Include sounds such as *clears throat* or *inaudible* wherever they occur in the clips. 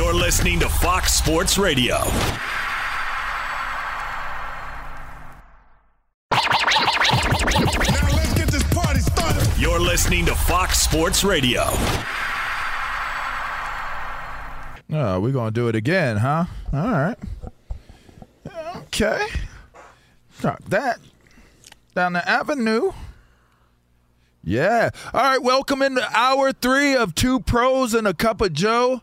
You're listening to Fox Sports Radio. Now let's get this party started. You're listening to Fox Sports Radio. Oh, we're gonna do it again, huh? All right. Okay. Got that down the avenue. Yeah. All right. Welcome into hour three of two pros and a cup of Joe.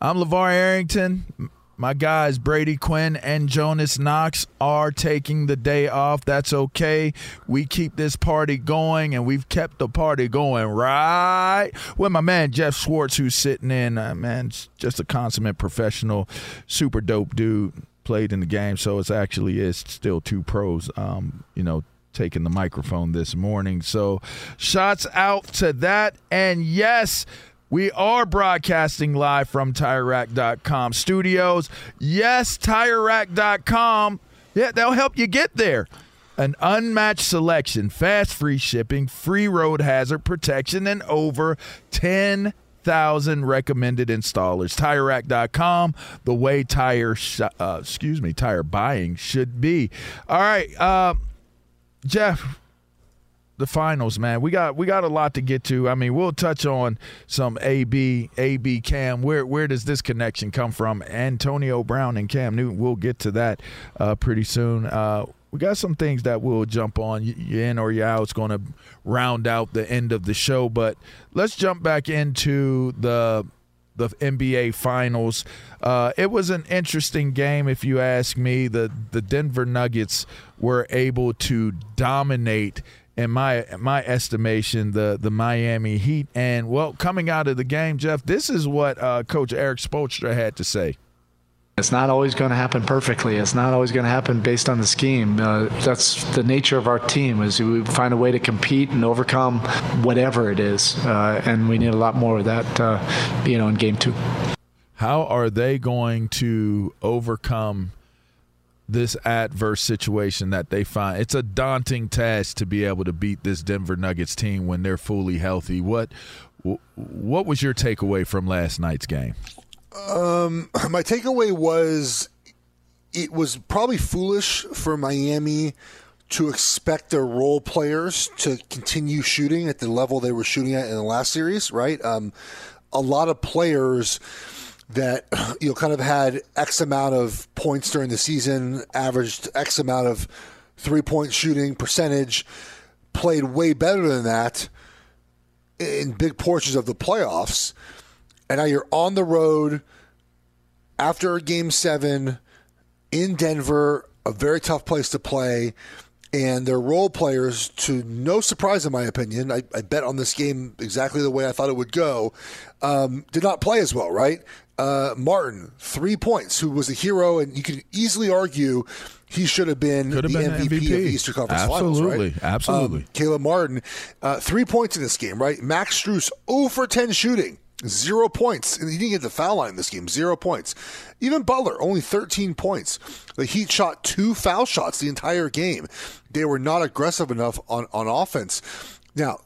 I'm LaVar Arrington. My guys Brady Quinn and Jonas Knox are taking the day off. That's okay. We keep this party going, and we've kept the party going right with my man Geoff Schwartz, who's sitting in. Uh, man, just a consummate professional, super dope dude. Played in the game, so it's actually is still two pros. Um, you know, taking the microphone this morning. So, shots out to that. And yes, we are broadcasting live from TireRack.com studios. Yes, TireRack.com. Yeah, they'll help you get there. An unmatched selection, fast free shipping, free road hazard protection, and over 10,000 recommended installers. TireRack.com, the way tire, sh- uh, excuse me, tire buying should be. All right, uh, Geoff, the finals, man. We got we got a lot to get to. I mean, we'll touch on some AB AB Cam. Where where does this connection come from? Antonio Brown and Cam Newton. We'll get to that uh, pretty soon. Uh, we got some things that we'll jump on. You in or you out. It's going to round out the end of the show. But let's jump back into the the NBA Finals. Uh, it was an interesting game, if you ask me. The the Denver Nuggets were able to dominate, in my my estimation, the the Miami Heat. And well, coming out of the game, Geoff, this is what uh, Coach Erik Spoelstra had to say. It's not always going to happen perfectly. It's not always going to happen based on the scheme. Uh, that's the nature of our team is we find a way to compete and overcome whatever it is, uh, and we need a lot more of that, uh, you know, in game two. How are they going to overcome this adverse situation that they find? It's a daunting task to be able to beat this Denver Nuggets team when they're fully healthy. What what was your takeaway from last night's game? Um, *clears throat* my takeaway was it was probably foolish for Miami to expect their role players to continue shooting at the level they were shooting at in the last series, right? Um, a lot of players that *clears throat* you know kind of had X amount of points during the season, averaged X amount of three point shooting percentage, played way better than that in big portions of the playoffs and now you're on the road after game seven in Denver, a very tough place to play. And their role players, to no surprise in my opinion, I, I bet on this game exactly the way I thought it would go, um, did not play as well, right? Uh, Martin, three points, who was a hero, and you could easily argue he should have been Could the been MVP, of the Eastern Conference Finals, Absolutely. right? Absolutely. Um, Caleb Martin, uh, three points in this game, right? Max Strus, 0 for 10 shooting. Zero points. And he didn't get the foul line in this game. Zero points. Even Butler, only 13 points. The Heat shot two foul shots the entire game. They were not aggressive enough on, on offense. Now,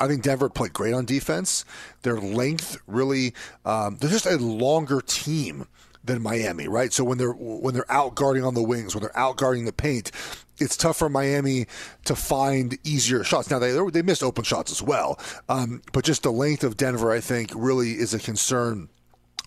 I think Denver played great on defense. Their length really, um, they're just a longer team than Miami, right? So when they're when they're out guarding on the wings, when they're out guarding the paint, it's tough for Miami to find easier shots. Now they they missed open shots as well, um, but just the length of Denver, I think, really is a concern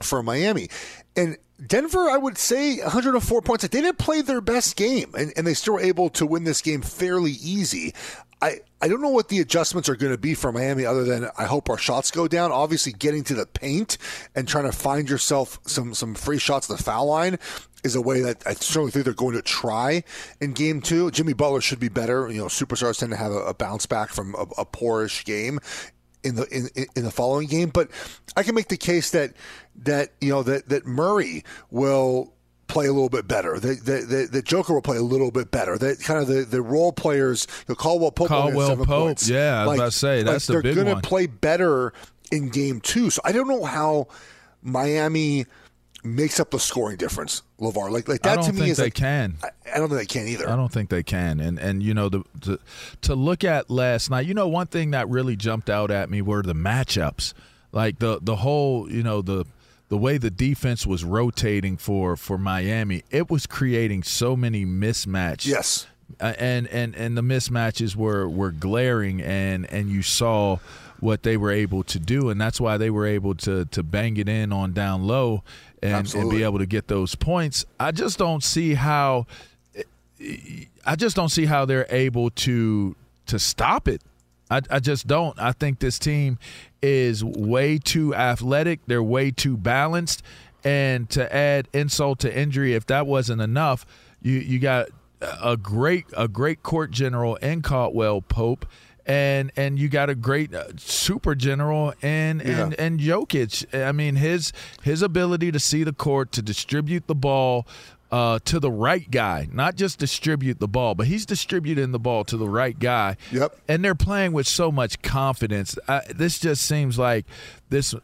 for Miami. And Denver, I would say 104 points. They didn't play their best game, and, and they still were able to win this game fairly easy. I, I don't know what the adjustments are going to be for Miami other than I hope our shots go down. Obviously, getting to the paint and trying to find yourself some, some free shots at the foul line is a way that I certainly think they're going to try in game two. Jimmy Butler should be better. You know, superstars tend to have a, a bounce back from a, a poorish game in the in, in the following game. But I can make the case that that you know that that Murray will play a little bit better. That the, the, the Joker will play a little bit better. That kind of the, the role players. Know, Caldwell Pope. Caldwell Pope, points. yeah, I was about to say, that's the they're big gonna one. play better in game two. So I don't know how Miami makes up the scoring difference. LaVar like like that I don't to me think is they like can. I, I don't think they can either. I don't think they can. And and you know the to, to look at last night, you know one thing that really jumped out at me were the matchups. Like the the whole, you know, the the way the defense was rotating for for Miami, it was creating so many mismatches. Yes. Uh, and and and the mismatches were were glaring and and you saw what they were able to do and that's why they were able to to bang it in on down low and, and be able to get those points. I just don't see how I just don't see how they're able to to stop it. I, I just don't. I think this team is way too athletic. They're way too balanced. And to add insult to injury, if that wasn't enough, you you got a great a great court general in Caldwell Pope. And and you got a great uh, super general and and and Jokic. I mean his his ability to see the court to distribute the ball uh, to the right guy, not just distribute the ball, but he's distributing the ball to the right guy. Yep. And they're playing with so much confidence. I, this just seems like this.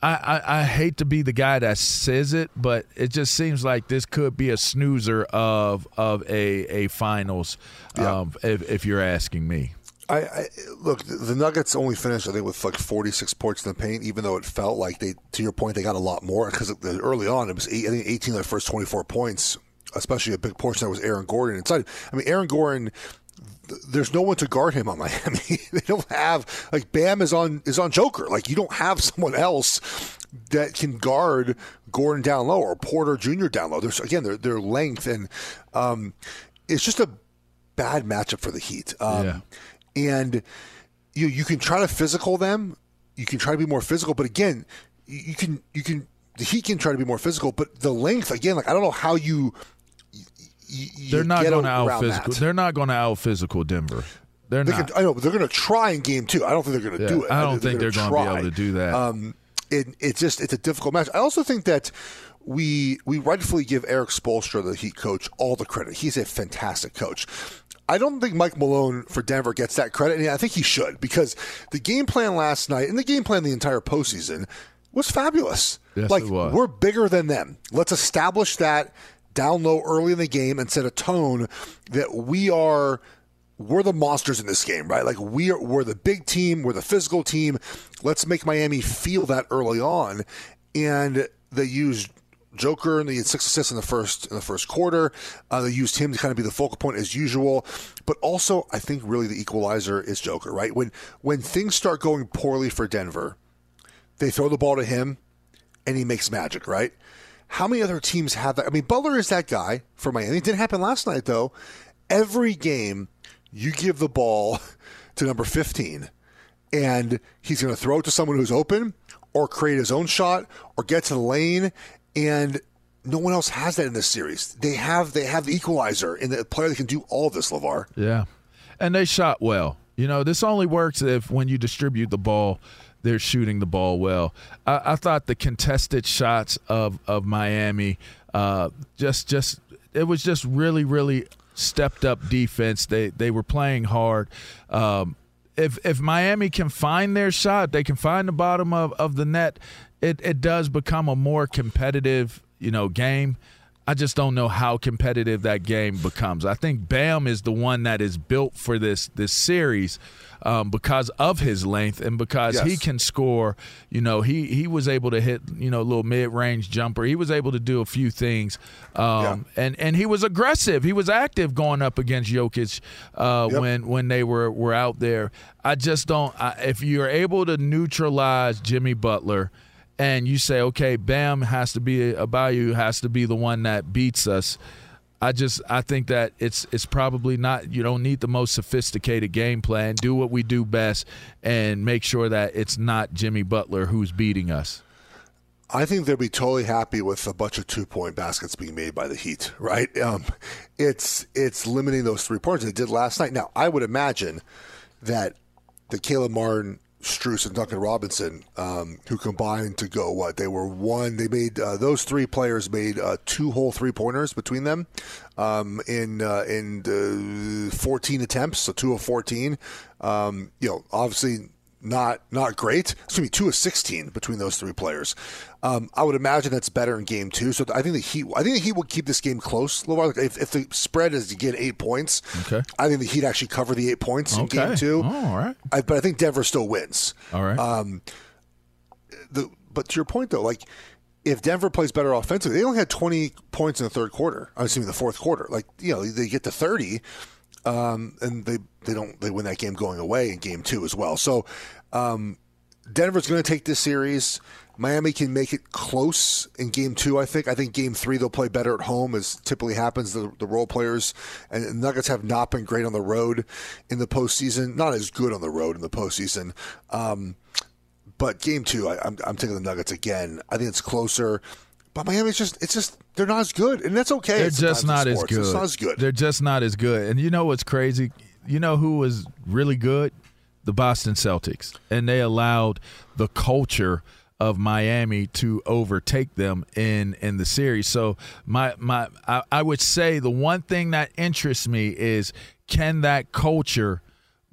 I, I, I hate to be the guy that says it, but it just seems like this could be a snoozer of of a a finals. Um, if, if you're asking me. I, I look. The Nuggets only finished, I think, with like 46 points in the paint. Even though it felt like they, to your point, they got a lot more because early on it was eight, I think 18 of their first 24 points, especially a big portion that was Aaron Gordon inside. I mean, Aaron Gordon. th- There's no one to guard him on *laughs* Miami. they don't have like Bam is on is on Joker. Like you don't have someone else that can guard Gordon down low or Porter Jr. down low. There's again their their length and um, it's just a bad matchup for the Heat. Um, Yeah. And you you can try to physical them. You can try to be more physical, but again, you, can you can the Heat can try to be more physical, but the length again, like I don't know how you. you, They're not going to out physical. that. They're not going to out physical Denver. They're They not. can, I know, but they're going to try in game two. I don't think they're going to Yeah, do it. I don't think they're gonna going to be able to do that. Um, it, it's just it's a difficult match. I also think that we we rightfully give Erik Spoelstra, the Heat coach, all the credit. He's a fantastic coach. I don't think Mike Malone for Denver gets that credit, and I think he should because the game plan last night and the game plan the entire postseason was fabulous. Yes, like was. we're bigger than them. Let's establish that down low early in the game and set a tone that we are we're the monsters in this game, right? Like we are we're the big team, we're the physical team. Let's make Miami feel that early on. And they used Joker and they had six assists in the first in the first quarter. Uh, they used him to kind of be the focal point as usual. But also I think really the equalizer is Joker, right? When when things start going poorly for Denver, they throw the ball to him and he makes magic, right? How many other teams have that? I mean, Butler is that guy for Miami. It didn't happen last night, though. Every game, you give the ball *laughs* to number 15, and he's going to throw it to someone who's open or create his own shot or get to the lane. And no one else has that in this series. They have they have the equalizer and the player that can do all this, LaVar. Yeah. And they shot well. You know, this only works if when you distribute the ball they're shooting the ball well. I, I thought the contested shots of of Miami uh, just just it was just really really stepped up defense. They they were playing hard. Um, if if Miami can find their shot, they can find the bottom of, of the net. It it does become a more competitive you know game. I just don't know how competitive that game becomes. I think Bam is the one that is built for this this series um, because of his length and because Yes. he can score. You know, he he was able to hit you know a little mid range jumper. He was able to do a few things, um, and and he was aggressive. He was active going up against Jokic uh, Yep. when when they were were out there. I just don't. I, if you're able to neutralize Jimmy Butler and you say, okay, Bam has to be Adebayo has to be the one that beats us. I just I think that it's it's probably not you don't need the most sophisticated game plan. Do what we do best and make sure that it's not Jimmy Butler who's beating us. I think they'll be totally happy with a bunch of two point baskets being made by the Heat, right? Um, it's it's limiting those three points they did last night. Now, I would imagine that the Caleb Martin, Strus, and Duncan Robinson, um, who combined to go what they were one, they made uh, those three players made uh, two whole three pointers between them um, in uh, in uh, 14 attempts, so two of 14. Um, you know, obviously not not great. Excuse me, two of sixteen between those three players. Um, I would imagine that's better in game two. So I think the Heat. I think the Heat will keep this game close. Like, If, if the spread is to get eight points, Okay. I think the Heat actually cover the eight points in Okay. game two. Oh, all right. I, but I think Denver still wins. All right. Um, the but to your point though, like if Denver plays better offensively, they only had 20 points in the third quarter. I'm assuming the fourth quarter. Like you know, they get to 30, um, and they they don't they win that game going away in game two as well. So um, Denver's going to take this series. Miami can make it close in game two, I think. I think game three they'll play better at home, as typically happens. The, the role players and Nuggets have not been great on the road in the postseason, not as good on the road in the postseason. Um, but game two, I, I'm taking the Nuggets again. I think it's closer. But Miami's just, it's just, they're not as good. And that's okay. They're just not as good. It's not as good. They're just not as good. And you know what's crazy? You know who was really good? The Boston Celtics. And they allowed the culture of Miami to overtake them in in the series. So my my I, I would say the one thing that interests me is can that culture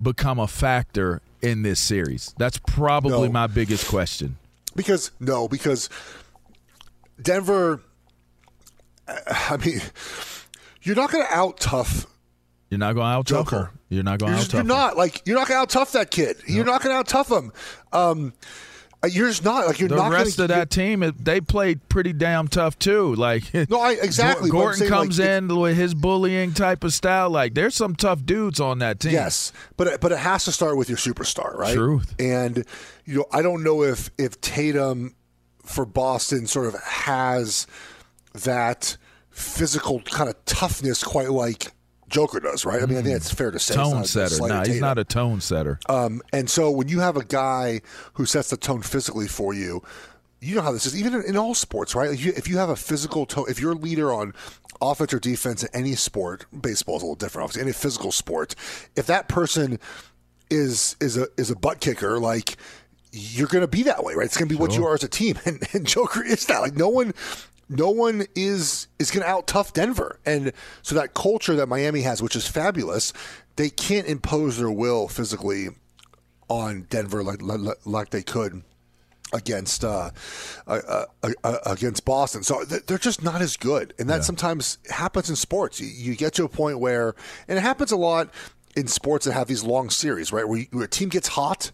become a factor in this series? That's probably No. my biggest question. Because no, because Denver. I mean, you're not going to out tough. You're not going to out tough You're not going to out tough. you're not like you're not going to out tough that kid. You're not going to out tough him. Um, uh, you're just not like you're the not. rest gonna, of that team, they played pretty damn tough too. *laughs* Like No, I- exactly, Gordon saying, like, comes it- in with his bullying type of style. Like there's some tough dudes on that team. Yes, but it- but it has to start with your superstar, right? Truth. And you know, I don't know if if Tatum for Boston sort of has that physical kind of toughness quite like Joker does, right? I mean, I think it's fair to say. Tone setter. slight Nah, he's not a tone setter. Um, and so when you have a guy who sets the tone physically for you, you know how this is. Even in, in all sports, right? If you, if you have a physical tone, if you're a leader on offense or defense in any sport, baseball is a little different, obviously, any physical sport, if that person is is a is a butt kicker, like you're going to be that way, right? It's going to be what you are as a team, *laughs* and, and Joker is that. Like no one, no one is is going to out tough Denver, and so that culture that Miami has, which is fabulous, they can't impose their will physically on Denver like like, like they could against uh, uh, uh, uh, against Boston. So th- they're just not as good, and that sometimes happens in sports. You, you get to a point where, and it happens a lot in sports that have these long series, right? Where, you, where a team gets hot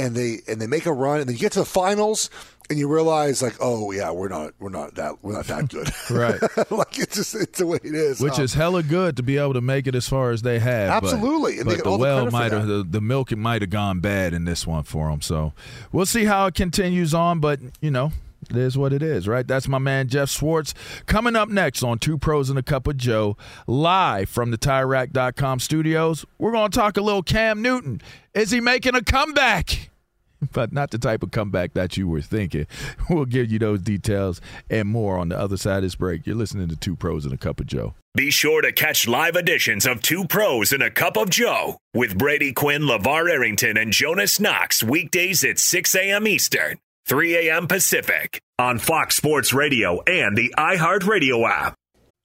and they and they make a run, and then you get to the finals. And you realize, like, oh yeah, we're not, we're not that, we're not that good, *laughs* Right. *laughs* like it's just, it's the way it is. Which Um, is hella good to be able to make it as far as they have. but- Absolutely, and But, get the well might have the, the milk might have gone bad in this one for them. So we'll see how it continues on. But you know, it is what it is, right? That's my man Geoff Schwartz. coming up next on Two Pros and a Cup of Joe, live from the TireRack.com studios. We're going to talk a little Cam Newton. Is he making a comeback? *laughs* but not the type of comeback that you were thinking. *laughs* We'll give you those details and more on the other side of this break. You're listening to Two Pros and a Cup of Joe. Be sure to catch live editions of Two Pros and a Cup of Joe with Brady Quinn, LaVar Arrington, and Jonas Knox weekdays at 6 a.m. Eastern, 3 a.m. Pacific on Fox Sports Radio and the iHeartRadio app.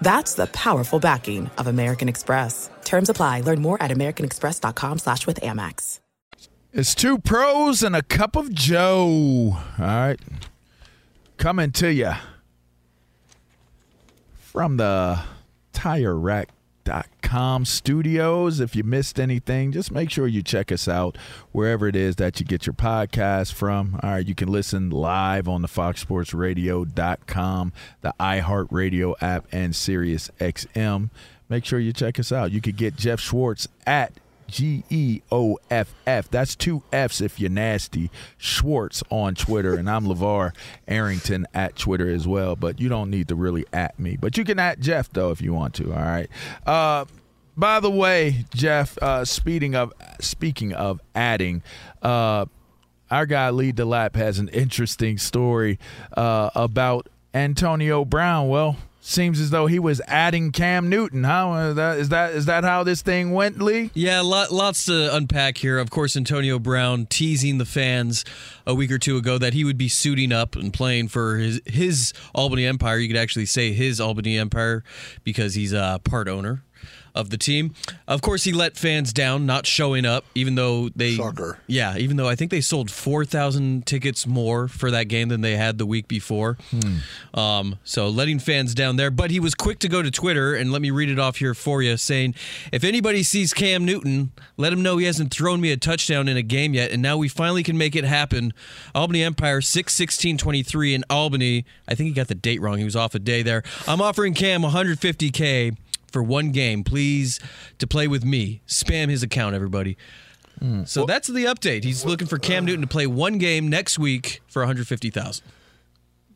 That's the powerful backing of American Express. Terms apply. Learn more at americanexpress.com slash with Amex. It's two pros and a cup of Joe. All right. Coming to you from the TireRack.com studios. If you missed anything, just make sure you check us out wherever it is that you get your podcast from. All right, you can listen live on the FoxSportsRadio.com, the iHeartRadio app, and Sirius XM. Make sure you check us out. You could get Geoff Schwartz at G E O F F. That's two F's if you're nasty. Schwartz on Twitter, and I'm LaVar Arrington at Twitter as well. But you don't need to really at me. But you can at Geoff though if you want to. All right. Uh, by the way, Geoff, uh, speaking of speaking of adding, uh, our guy Lee DeLapp has an interesting story uh, about Antonio Brown. Well, seems as though he was adding Cam Newton. How is uh, that? Is that is that how this thing went, Lee? Yeah, lot, lots to unpack here. Of course, Antonio Brown teasing the fans a week or two ago that he would be suiting up and playing for his his Albany Empire. You could actually say his Albany Empire because he's a part owner of the team. Of course, he let fans down, not showing up, even though they. Shocker. Yeah, even though I think they sold 4,000 tickets more for that game than they had the week before. Um, so letting fans down there. But he was quick to go to Twitter, and let me read it off here for you, saying, If anybody sees Cam Newton, let him know he hasn't thrown me a touchdown in a game yet, and now we finally can make it happen. Albany Empire, 6 16 23 in Albany. I think he got the date wrong. He was off a day there. I'm offering Cam 150K for one game, please, to play with me. Spam his account, everybody. So that's the update. He's looking for Cam Newton to play one game next week for 150,000.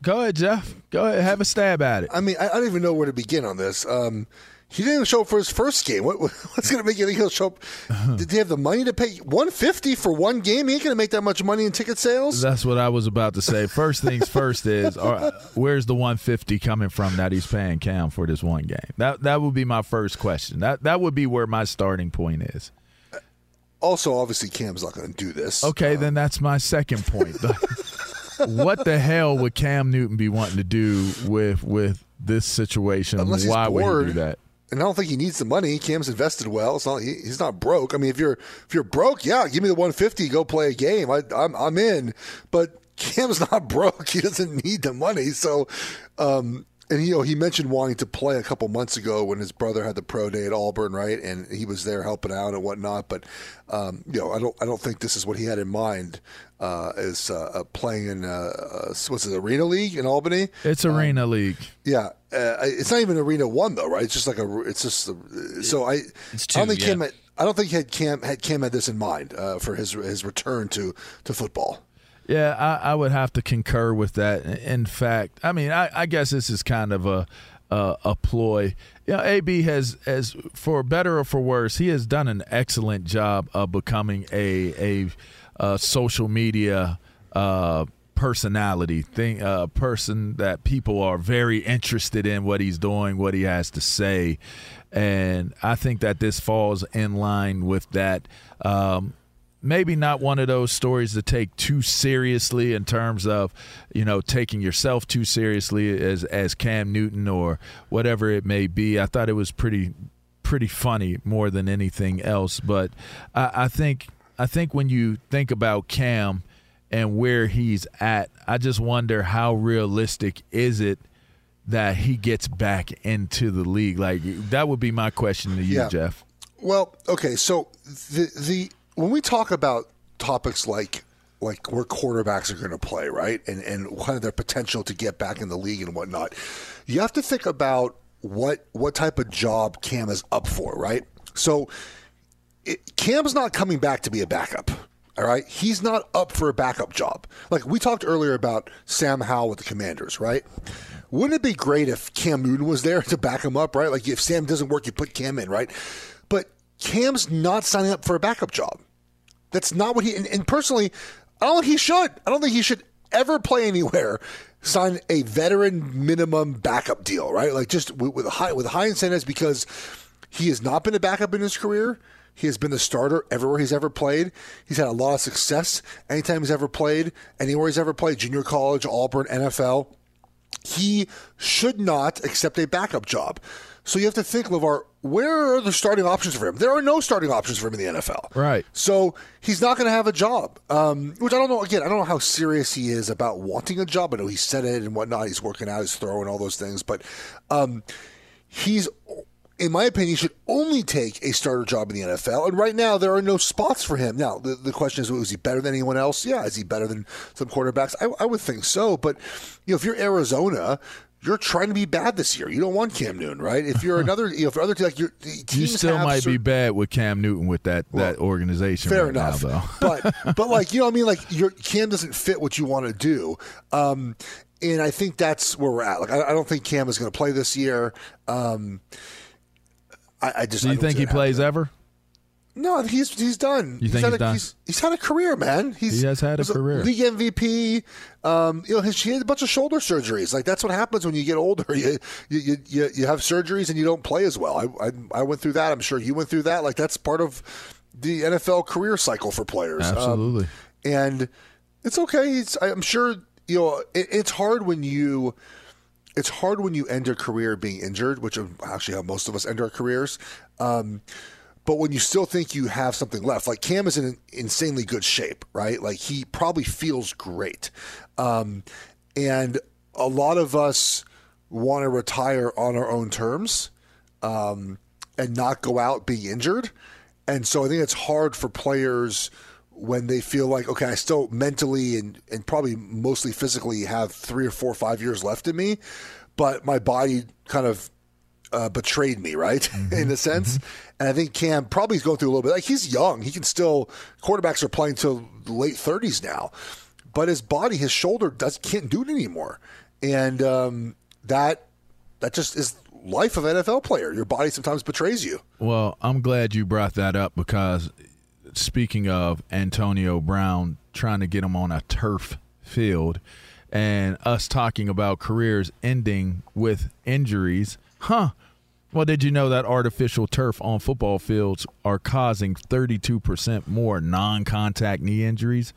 Go ahead, Geoff. Go ahead, have a stab at it. I mean, I, I don't even know where to begin on this. Um, he didn't even show up for his first game. What, *laughs* what's going to make you think he'll show up? *laughs* Did they have the money to pay 150 for one game? He ain't going to make that much money in ticket sales. That's what I was about to say. First things first is where's the 150 coming from that he's paying Cam for this one game? That that would be my first question. That that would be where my starting point is. Also, obviously, Cam's not going to do this. Okay, then that's my second point. *laughs* what the hell would Cam Newton be wanting to do with with this situation? Unless Why would he do that? And I don't think he needs the money. Cam's invested well. It's not he, he's not broke. I mean, if you're if you're broke, yeah, give me the 150. Go play a game. I, I'm I'm in. But Cam's *laughs* not broke. He doesn't need the money. So, um, and you know, he mentioned wanting to play a couple months ago when his brother had the pro day at Auburn, right? And he was there helping out and whatnot. But um, you know, I don't I don't think this is what he had in mind. Uh, as uh, uh, playing in uh, uh, what's it, Arena League in Albany? It's Arena League. Yeah, uh, it's not even Arena One though, right? It's just like a. It's just a, so I. It's I don't two, think Cam. Had, I don't think he had Cam had Cam had this in mind uh, for his his return to to football. Yeah, I, I would have to concur with that. In fact, I mean, I, I guess this is kind of a a, a ploy. You know, AB has, as for better or for worse, he has done an excellent job of becoming a a, uh social media uh, personality thing, a person that people are very interested in what he's doing, what he has to say, and I think that this falls in line with that. Um, maybe not one of those stories to take too seriously in terms of you know taking yourself too seriously as as Cam Newton or whatever it may be. I thought it was pretty pretty funny more than anything else. But I, I think I think when you think about Cam and where he's at, I just wonder how realistic is it that he gets back into the league? Like that would be my question to you, Yeah. Geoff. Well, okay, so the the when we talk about topics like like where quarterbacks are going to play, right, and and kind of their potential to get back in the league and whatnot, you have to think about what what type of job Cam is up for, right? So it, Cam's not coming back to be a backup. All right, he's not up for a backup job. Like we talked earlier about Sam Howell with the Commanders, right? Wouldn't it be great if Cam Newton was there *laughs* to back him up, right? Like if Sam doesn't work, you put Cam in, right? But Cam's not signing up for a backup job. That's not what he. And, and personally, I don't think he should. I don't think he should ever play anywhere. Sign a veteran minimum backup deal, right? Like just with, with high with high incentives because he has not been a backup in his career. He has been the starter everywhere he's ever played. He's had a lot of success anytime he's ever played, anywhere he's ever played, junior college, Auburn, NFL. He should not accept a backup job. So you have to think, LaVar, where are the starting options for him? There are no starting options for him in the NFL. Right. So he's not going to have a job, um, which I don't know. Again, I don't know how serious he is about wanting a job. I know he said it and whatnot. He's working out, he's throwing all those things, but um, he's, in my opinion, should only take a starter job in the NFL. And right now, there are no spots for him. Now, the, the question is, is he better than anyone else? Yeah. Is he better than some quarterbacks? I, I would think so. But you know, if you're Arizona. You're trying to be bad this year. You don't want Cam Newton, right? If you're *laughs* another, you know, if other like you're, You teams still might cer- be bad with Cam Newton with that that organization. Fair right enough, now, though. *laughs* but but *laughs* like you know, what I mean, like your Cam doesn't fit what you want to do, um, and I think that's where we're at. Like I, I don't think Cam is going to play this year. Um, I, I just Do you don't think he plays happening. ever? No, he's he's done. You think had he's a, done? He's, he's had a career, man. He's, He has had a career. League MVP. Um, you know, his, he had a bunch of shoulder surgeries. Like that's what happens when you get older. *laughs* You you you, you, have surgeries and you don't play as well. I, I I went through that. I'm sure you went through that. Like that's part of the NFL career cycle for players. Um, Absolutely. and it's okay. It's, I'm sure you know it, it's hard when you it's hard when you end your career being injured, which is actually how most of us end our careers. Um, but when you still think you have something left, like Cam is in insanely good shape, right? Like he probably feels great. Um, and a lot of us want to retire on our own terms um, and not go out being injured. And so I think it's hard for players when they feel like, okay, I still mentally and, and probably mostly physically have three or four or five years left in me, but my body kind of uh, betrayed me, right? *laughs* In a sense. And I think Cam probably is going through a little bit. Like he's young, he can still. Quarterbacks are playing till the late thirties now, but his body, his shoulder, does can't do it anymore, and um, that that just is life of an NFL player. Your body sometimes betrays you. Well, I'm glad you brought that up because speaking of Antonio Brown trying to get him on a turf field and us talking about careers ending with injuries, huh? Well, did you know that artificial turf on football fields are causing 32% more non contact knee injuries?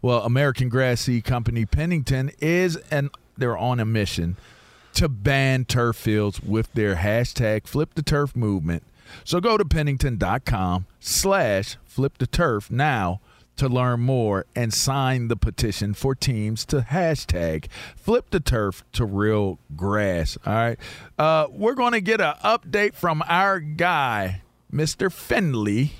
Well, American Grass Seed Company Pennington is and they're on a mission to ban turf fields with their hashtag flip the turf movement. So go to pennington.com slash flip the turf now to learn more and sign the petition for teams to hashtag flip the turf to real grass. All right. Uh, we're going to get an update from our guy, Mr. Finley,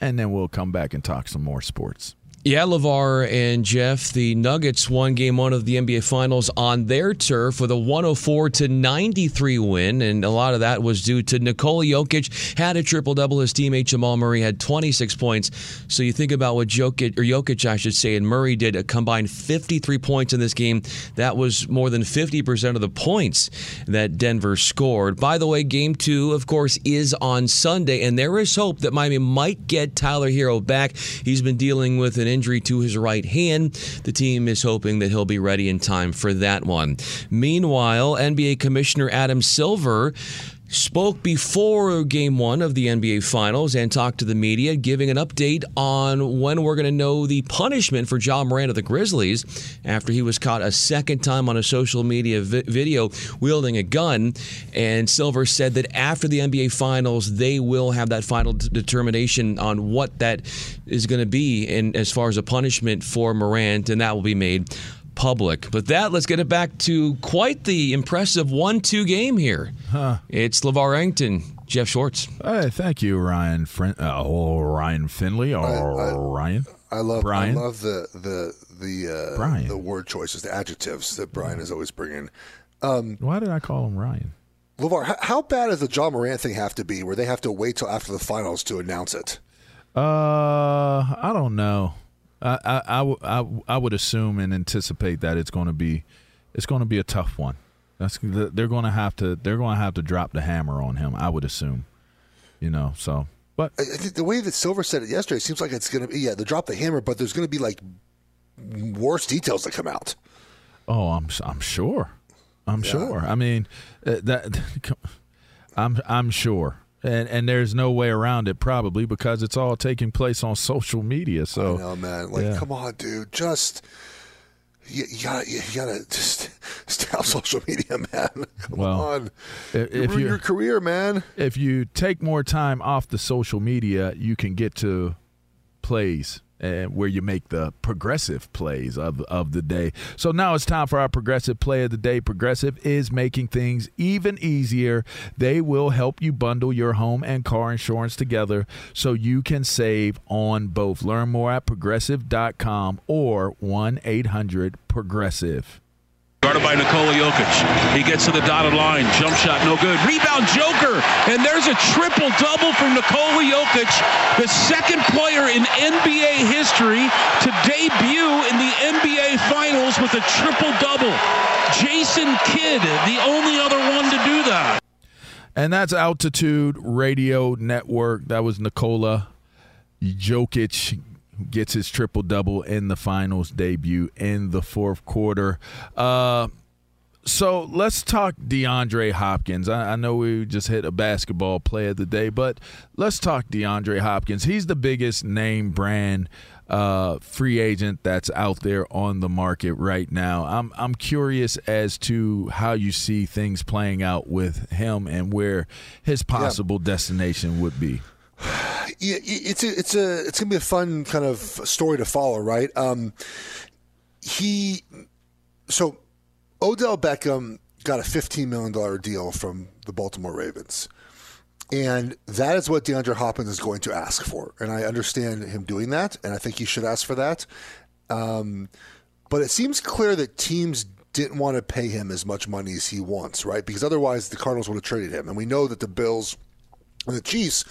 and then we'll come back and talk some more sports. Yeah, LaVar and Geoff, the Nuggets won game one of the NBA Finals on their turf with a 104 to 93 win. And a lot of that was due to Nikola Jokic had a triple double. His teammate Jamal Murray had 26 points. So you think about what Jokic, or Jokic, I should say, and Murray did a combined 53 points in this game. That was more than 50% of the points that Denver scored. By the way, game two, of course, is on Sunday. And there is hope that Miami might get Tyler Herro back. He's been dealing with an injury to his right hand. The team is hoping that he'll be ready in time for that one. Meanwhile, NBA Commissioner Adam Silver spoke before game one of the NBA Finals and talked to the media, giving an update on when we're going to know the punishment for Ja Morant of the Grizzlies after he was caught a second time on a social media vi- video wielding a gun. And Silver said that after the NBA Finals, they will have that final determination on what that is going to be, and as far as a punishment for Morant, and that will be made public. But that, let's get it back to quite the impressive 1 2 game here. Huh. It's LaVar Arrington, Geoff Schwartz. Hey, thank you, Ryan. Fin- uh, oh, Ryan Finley or I- Ryan. I love Brian. I love the the the uh, Brian. the word choices, the adjectives that Brian is always bringing. Um, Why did I call him Ryan? LaVar, how, how bad does the Ja Morant thing have to be, where they have to wait till after the finals to announce it? Uh, I don't know. I I, I, I I would assume and anticipate that it's going to be it's going to be a tough one. That's they're going to have to they're going to have to drop the hammer on him. I would assume, you know. So, but I, think the way that Silver said it yesterday it seems like it's going to be yeah, they drop the hammer, but there's going to be like worse details that come out. oh, I'm I'm sure, I'm Yeah. sure. I mean, uh, that *laughs* I'm I'm sure. And, and there's no way around it probably because it's all taking place on social media. So I know, man. Like, yeah. come on, dude. Just you, you gotta you gotta just *laughs* stay off social media, *laughs* man. Come Well, on. You if you- your career, man. if you take more time off the social media, you can get to plays and where you make the progressive plays of of the day. So now it's time for our progressive play of the day. Progressive is making things even easier. They will help you bundle your home and car insurance together so you can save on both. Learn more at progressive.com or 1-800-progressive. Guarded by Nikola Jokic. He gets to the dotted line. Jump shot, no good. Rebound, Joker. And there's a triple double from Nikola Jokic, the second player in NBA history to debut in the NBA Finals with a triple double. Jason Kidd, the only other one to do that. And that's Altitude Radio Network. That was Nikola Jokic gets his triple double in the finals debut in the fourth quarter. Uh, so let's talk DeAndre Hopkins. I, I know we just hit a basketball play of the day, but let's talk DeAndre Hopkins. He's the biggest name brand uh, free agent that's out there on the market right now. I'm I'm curious as to how you see things playing out with him and where his possible destination would be. *sighs* *sighs* *sighs* Yeah, it's a, it's a it's gonna be a fun kind of story to follow, right? Um, he so Odell Beckham got a fifteen million dollar deal from the Baltimore Ravens, and that is what DeAndre Hopkins is going to ask for, and I understand him doing that, and I think he should ask for that. Um, but it seems clear that teams didn't want to pay him as much money as he wants, right? Because otherwise the Cardinals would have traded him. And we know that the Bills the Chiefs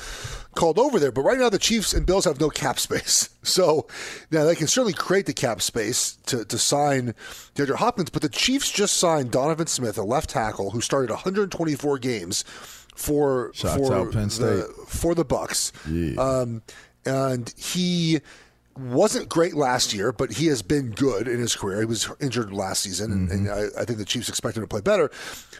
called over there. But right now, the Chiefs and Bills have no cap space. *laughs* So now they can certainly create the cap space to, to sign DeAndre Hopkins. But the Chiefs just signed Donovan Smith, a left tackle who started 124 games for Shouts for out Penn State. the for the Bucks. Yeah. Um, and he wasn't great last year, but he has been good in his career. He was injured last season, and, and I, I think the Chiefs expect him to play better.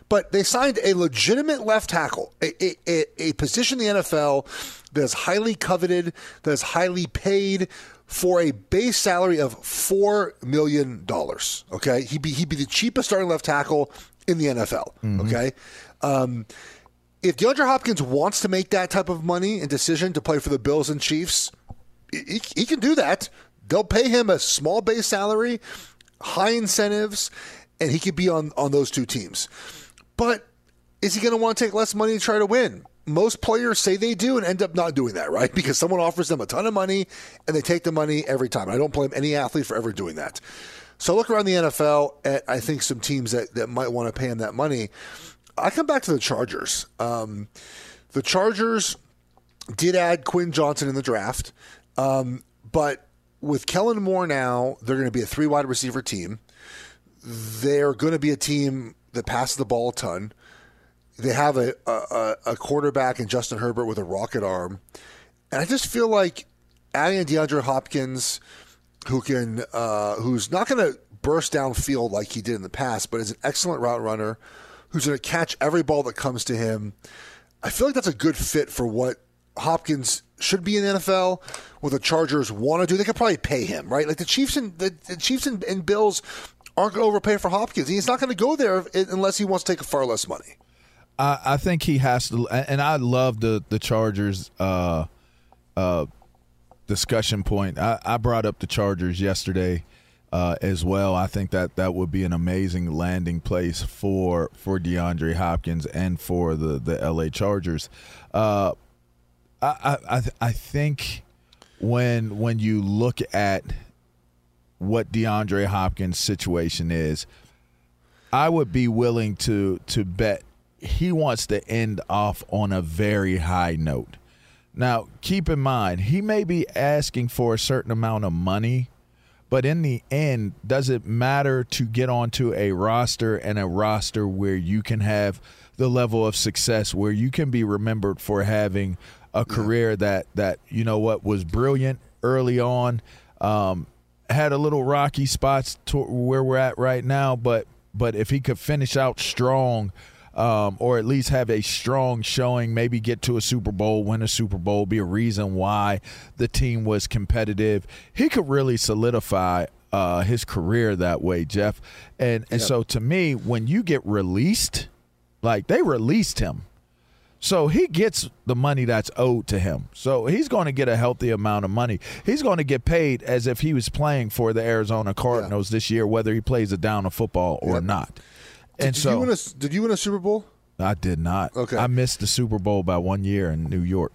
But they signed a legitimate left tackle, a, a, a, a position in the NFL that is highly coveted, that is highly paid for a base salary of four million dollars. Okay, he'd be he'd be the cheapest starting left tackle in the NFL. Okay. Um, if DeAndre Hopkins wants to make that type of money and decision to play for the Bills and Chiefs, he, he can do that. They'll pay him a small base salary, high incentives, and he could be on, on those two teams. But is he going to want to take less money to try to win? Most players say they do and end up not doing that, right? *laughs* Because someone offers them a ton of money and they take the money every time. I don't blame any athlete for ever doing that. So look around the NFL at I think some teams that, that might want to pay him that money. I come back to the Chargers. Um, the Chargers did add Quentin Johnston in the draft, um, but with Kellen Moore now, they're going to be a three wide receiver team. They're going to be a team that passes the ball a ton. They have a, a, a quarterback in Justin Herbert with a rocket arm. And I just feel like adding DeAndre Hopkins, who can, uh, who's not going to burst downfield like he did in the past, but is an excellent route runner, who's going to catch every ball that comes to him. I feel like that's a good fit for what Hopkins should be in the NFL. What the Chargers want to do, they could probably pay him, right? Like the Chiefs and the, the Chiefs and, and Bills aren't going to overpay for Hopkins. He's not going to go there unless he wants to take far less money. I, I think he has to, and I love the the Chargers uh, uh, discussion point. I, I brought up the Chargers yesterday uh, as well. I think that that would be an amazing landing place for for DeAndre Hopkins and for the the LA Chargers. Uh, I, I I think when when you look at what DeAndre Hopkins' situation is, I would be willing to to bet he wants to end off on a very high note. Now, keep in mind, he may be asking for a certain amount of money, but in the end, does it matter to get onto a roster and a roster where you can have the level of success where you can be remembered for having a career that that you know what was brilliant early on um, had a little rocky spots to where we're at right now but but if he could finish out strong um, or at least have a strong showing, maybe get to a Super Bowl, win a Super Bowl, be a reason why the team was competitive. He could really solidify uh, his career that way, Geoff. And and Yep. so to me, when you get released, like they released him. So he gets the money that's owed to him. So he's going to get a healthy amount of money. He's going to get paid as if he was playing for the Arizona Cardinals this year, whether he plays a down of football or not. And did so you win a, did you win a Super Bowl? I did not. Okay. I missed the Super Bowl by one year in New York.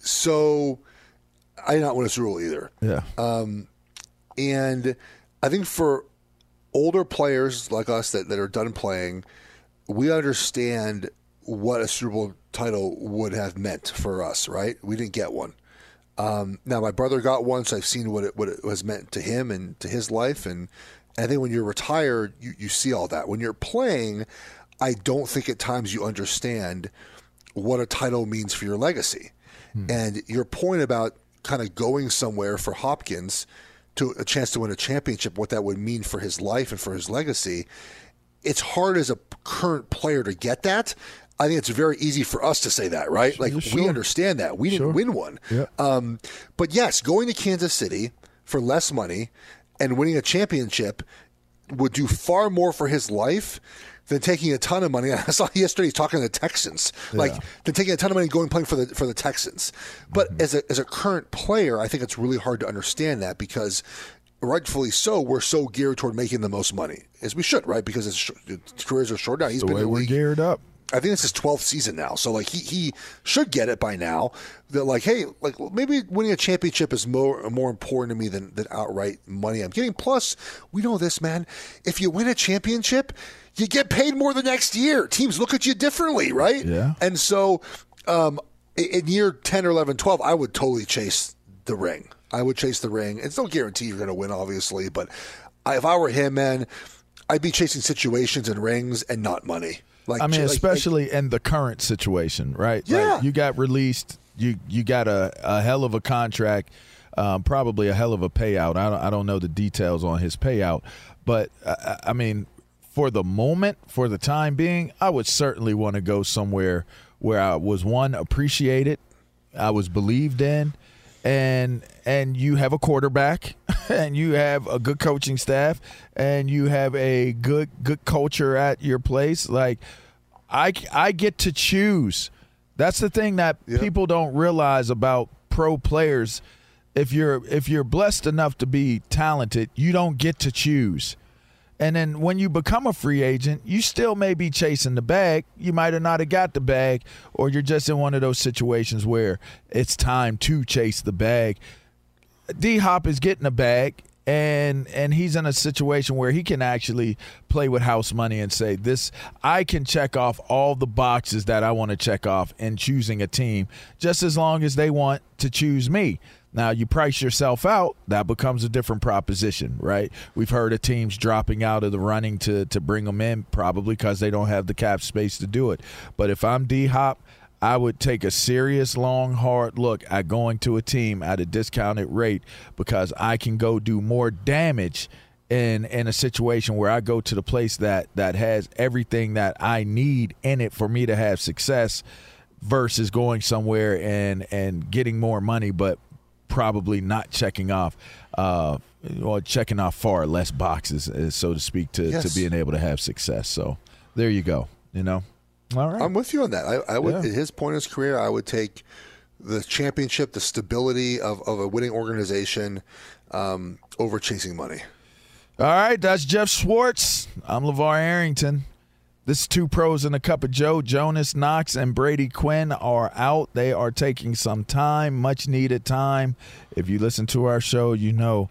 So I did not win a Super Bowl either. Yeah. Um, and I think for older players like us that, that are done playing, we understand what a Super Bowl title would have meant for us, right? We didn't get one. Um, now my brother got one, so I've seen what it what it was meant to him and to his life. And I think when you're retired, you, you see all that. When you're playing, I don't think at times you understand what a title means for your legacy. And your point about kind of going somewhere for Hopkins to a chance to win a championship, what that would mean for his life and for his legacy, it's hard as a current player to get that. I think it's very easy for us to say that, right? Like we understand that. We didn't Sure. win one. Yeah. Um, but yes, going to Kansas City for less money and winning a championship would do far more for his life than taking a ton of money. *laughs* I saw yesterday he's talking to the Texans, like Yeah. than taking a ton of money and going playing for the for the Texans. But as a as a current player, I think it's really hard to understand that because rightfully so, we're so geared toward making the most money as we should, right? Because it's, sh- careers are short now. He's the been way we're league geared up. I think it's his 12th season now. So like he he should get it by now. That like hey like maybe winning a championship is more more important to me than than outright money I'm getting. Plus we know this man. If you win a championship, you get paid more the next year. Teams look at you differently, right? Yeah. And so um, in year 10 or 11, 12, I would totally chase the ring. I would chase the ring. It's no guarantee you're going to win, obviously, but I, if I were him, man, I'd be chasing situations and rings and not money. Like I mean, like- especially in the current situation, right? Yeah. Like, you got released. You you got a, a hell of a contract, um, probably a hell of a payout. I don't, I don't know the details on his payout, but uh, I mean, for the moment, for the time being, I would certainly want to go somewhere where I was one appreciated, I was believed in, and and you have a quarterback, *laughs* and you have a good coaching staff, and you have a good good culture at your place. Like I I get to choose. That's the thing that people don't realize about pro players. If you're if you're blessed enough to be talented, you don't get to choose. And then when you become a free agent, you still may be chasing the bag. You might have not have got the bag, or you're just in one of those situations where it's time to chase the bag. D Hop is getting a bag and and he's in a situation where he can actually play with house money and say this I can check off all the boxes that I want to check off in choosing a team just as long as they want to choose me. Now you price yourself out, that becomes a different proposition, right? We've heard of teams dropping out of the running to to bring them in probably because they don't have the cap space to do it. But if I'm D Hop, I would take a serious, long, hard look at going to a team at a discounted rate because I can go do more damage in in a situation where I go to the place that that has everything that I need in it for me to have success versus going somewhere and and getting more money but probably not checking off uh or checking off far less boxes uh, so to speak to Yes. to being able to have success so there you go you know all right I'm with you on that. I, I would, Yeah. at his point in his career, I would take the championship, the stability of, of a winning organization um, over chasing money. All right, that's Geoff Schwartz. I'm LaVar Arrington. This is two pros and a cup of Joe. Jonas Knox and Brady Quinn are out. They are taking some time, much needed time. If you listen to our show, you know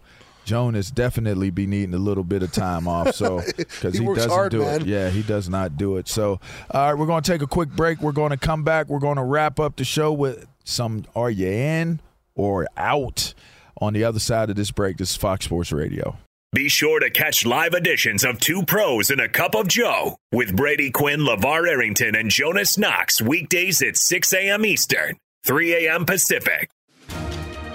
Jonas definitely be needing a little bit of time off. So because *laughs* He he, works doesn't hard, do man. it. Yeah, he does not do it. So all right, we're going to take a quick break. We're going to come back. We're going to wrap up the show with some Are you in or out? On the other side of this break, this is Fox Sports Radio. Be sure to catch live editions of Two Pros and a Cup of Joe with Brady Quinn, LaVar Arrington, and Jonas Knox weekdays at 6 a.m. Eastern, 3 a.m. Pacific.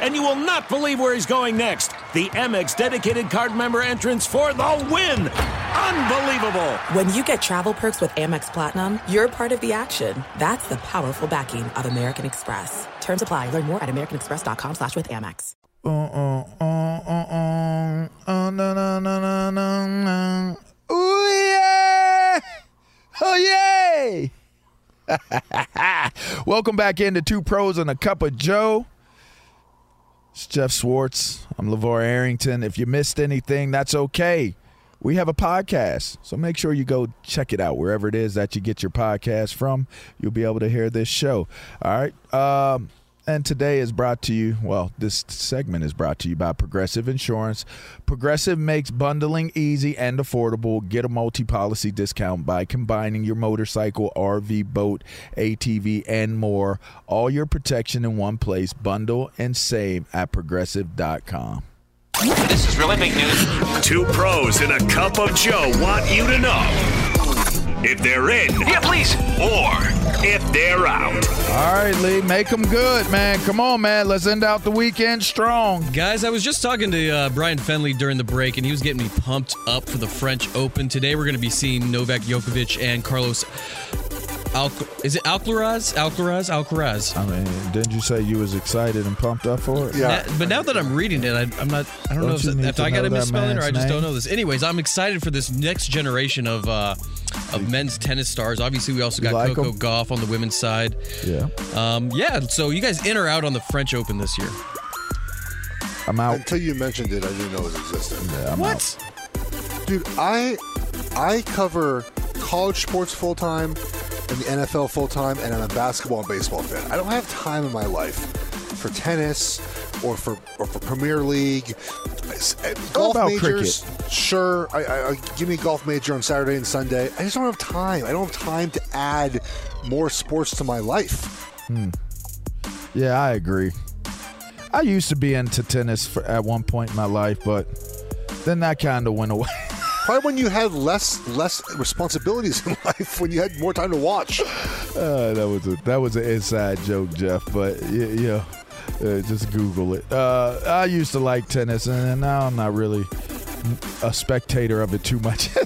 And you will not believe where he's going next. The Amex dedicated card member entrance for the win! Unbelievable! When you get travel perks with Amex Platinum, you're part of the action. That's the powerful backing of American Express. Terms apply. Learn more at americanexpress.com slash with Amex. Na, na, na, na, na, na. Ooh, yeah! Oh, yay! *laughs* Welcome back into Two Pros and a Cup of Joe. It's Geoff Schwartz. I'm LaVar Arrington. If you missed anything, that's okay. We have a podcast, so make sure you go check it out wherever it is that you get your podcast from. You'll be able to hear this show. All right. Um, and today is brought to you, well, this segment is brought to you by Progressive Insurance. Progressive makes bundling easy and affordable. Get a multi policy discount by combining your motorcycle, RV, boat, ATV, and more. All your protection in one place. Bundle and save at progressive.com. This is really big news. Two pros and a cup of Joe want you to know if they're in. Yeah, please. Or if they're out. All right, Lee, make them good, man. Come on, man. Let's end out the weekend strong. Guys, I was just talking to uh, Brian Fenley during the break, and he was getting me pumped up for the French Open. Today, we're going to be seeing Novak Djokovic and Carlos. Al- is it Alcaraz? Alcaraz? Alcaraz. I mean, didn't you say you was excited and pumped up for it? Na- but now that I'm reading it, I, I'm not. I don't, Don't know if, you if I got know a misspelling or I man's just don't know this. Anyways, I'm excited for this next generation of uh, of men's tennis stars. Obviously, we also got like Coco 'em? Gauff on the women's side. Yeah. Um, yeah. So you guys in or out on the French Open this year? I'm out. Until you mentioned it, I didn't know it existed. Yeah, I'm what? Dude, I I cover college sports full time and the NFL full time, and I'm a basketball and baseball fan. I don't have time in my life for tennis or for or for Premier League. Uh, Golf majors, sure. I, I, I give me a golf major on Saturday and Sunday. I just don't have time. I don't have time to add more sports to my life. Hmm. Yeah, I agree. I used to be into tennis for, at one point in my life, but then that kind of went away. *laughs* Probably when you had less less responsibilities *laughs* in life, when you had more time to watch. Uh, that was a that was an inside joke, Geoff. But yeah, yeah uh, just Google it. Uh, I used to like tennis, and now I'm not really a spectator of it too much. *laughs*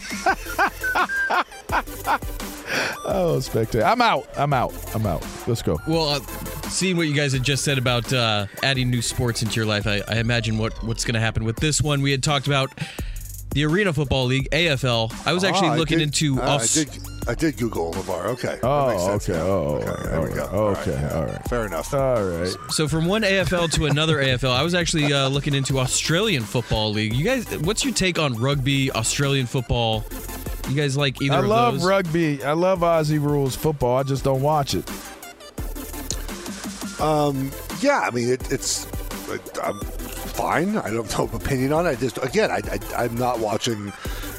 oh, spectator! I'm out. I'm out. I'm out. Let's go. Well, uh, seeing what you guys had just said about uh, adding new sports into your life, I, I imagine what what's going to happen with this one. We had talked about the Arena Football League (AFL). I was actually Ah, I looking did- into. ah, Aus- I did. I did Google LaVar. Okay. That Oh, makes sense okay. now. Oh, okay. There all we go. right. All right. Okay. All right. Fair enough. All right. So from one AFL to another AFL, I was actually uh, looking into Australian Football League. You guys, what's your take on rugby, Australian football? You guys like either I of love those? rugby. I love Aussie rules football. I just don't watch it. Um, yeah, I mean, it, it's I'm fine. I don't have an opinion on it. I just again, I, I I'm not watching.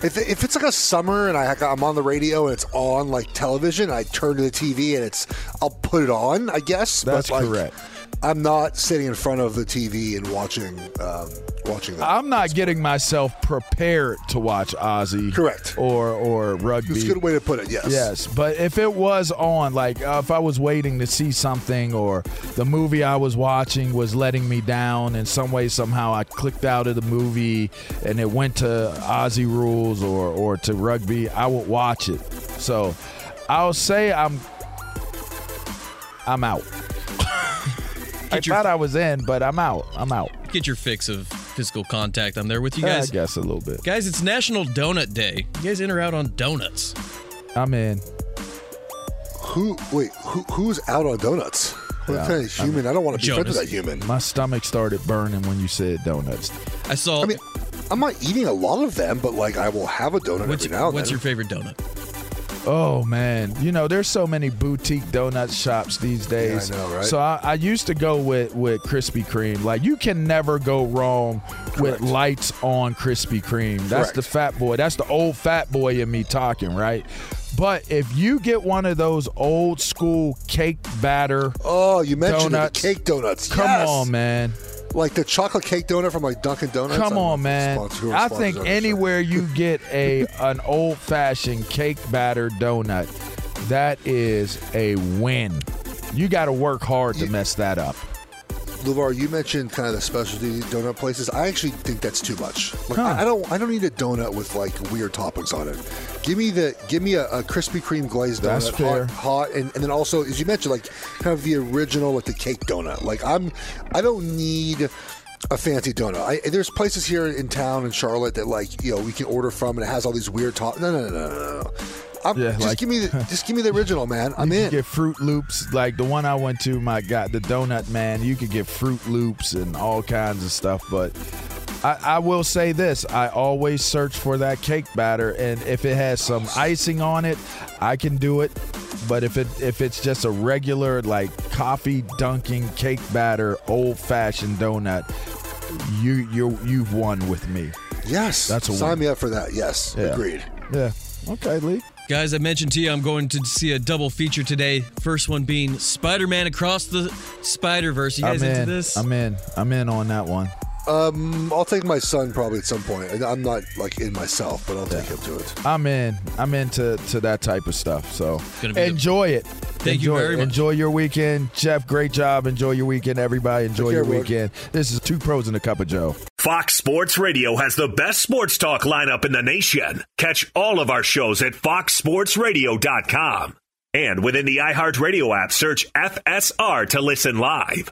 If, if it's like a summer and I I'm on the radio and it's on like television, I turn to the TV and it's I'll put it on. I guess That's but, like, correct. I'm not sitting in front of the TV and watching um, watching that. I'm not getting myself prepared to watch Aussie. Correct. Or or rugby. It's a good way to put it. Yes. Yes, but if it was on, like uh, if I was waiting to see something, or the movie I was watching was letting me down in some way, somehow I clicked out of the movie and it went to Aussie rules or or to rugby, I would watch it. So I'll say I'm I'm out. *laughs* I thought I was in, but I'm out. I'm out. Get your fix of physical contact. I'm there with you guys. I guess a little bit. Guys, it's National Donut Day. You guys in or out on donuts? I'm in. Who? Wait. Who, who's out on donuts? What Yeah, kind of human? I don't want to be friends with Jonas. that human. My stomach started burning when you said donuts. I saw. I mean, I'm not eating a lot of them, but like I will have a donut what's, every now and what's then. your favorite donut? Oh man, you know there's so many boutique donut shops these days. Yeah, I know, right? So I, I used to go with with Krispy Kreme. Like you can never go wrong with lights on Krispy Kreme. That's Correct. the fat boy. That's the old fat boy in me talking, right? But if you get one of those old school cake batter, oh, you mentioned donuts, the cake donuts. Come Yes! on, man. Like the chocolate cake donut from like Dunkin' Donuts. Come I don't know on, man. sponsor- I think anywhere you get a *laughs* an old fashioned cake batter donut, that is a win. You got to work hard to mess that up. LaVar, you mentioned kind of the specialty donut places. I actually think that's too much. Like Huh. I, I don't I don't need a donut with like weird toppings on it. Give me the give me a, a Krispy Kreme glazed donut, That's fair. hot, hot, and, and then also as you mentioned, like kind of the original, like the cake donut. Like I'm I don't need a fancy donut. I, there's places here in town in Charlotte that like you know we can order from, and it has all these weird top. No, no, no, no, no. I'm, Yeah, just like- give me the *laughs* just give me the original, man. I'm you in. get Froot Loops, like the one I went to. My God, the donut man. You could get Froot Loops and all kinds of stuff. But I, I will say this: I always search for that cake batter, and if it has some icing on it, I can do it. But if it if it's just a regular like coffee dunking cake batter, old fashioned donut, you you you've won with me. yes, That's a sign win. me up for that. Yes, Yeah. agreed. Yeah. Okay, Lee. Guys, I mentioned to you I'm going to see a double feature today. First one being Spider Man Across the Spider Verse. You guys I'm into in. this? I'm in. I'm in on that one. Um, I'll take my son probably at some point. I- I'm not like in myself, but I'll take him to it. I'm in. I'm into to that type of stuff. So Gonna the- enjoy it. Thank you Enjoy very much. Enjoy your weekend, Geoff. Great job. Enjoy your weekend, everybody. Enjoy Take your care, bud. weekend. This is two pros and a cup of Joe. Fox Sports Radio has the best sports talk lineup in the nation. Catch all of our shows at foxsportsradio.com. And within the iHeartRadio app, search FSR to listen live.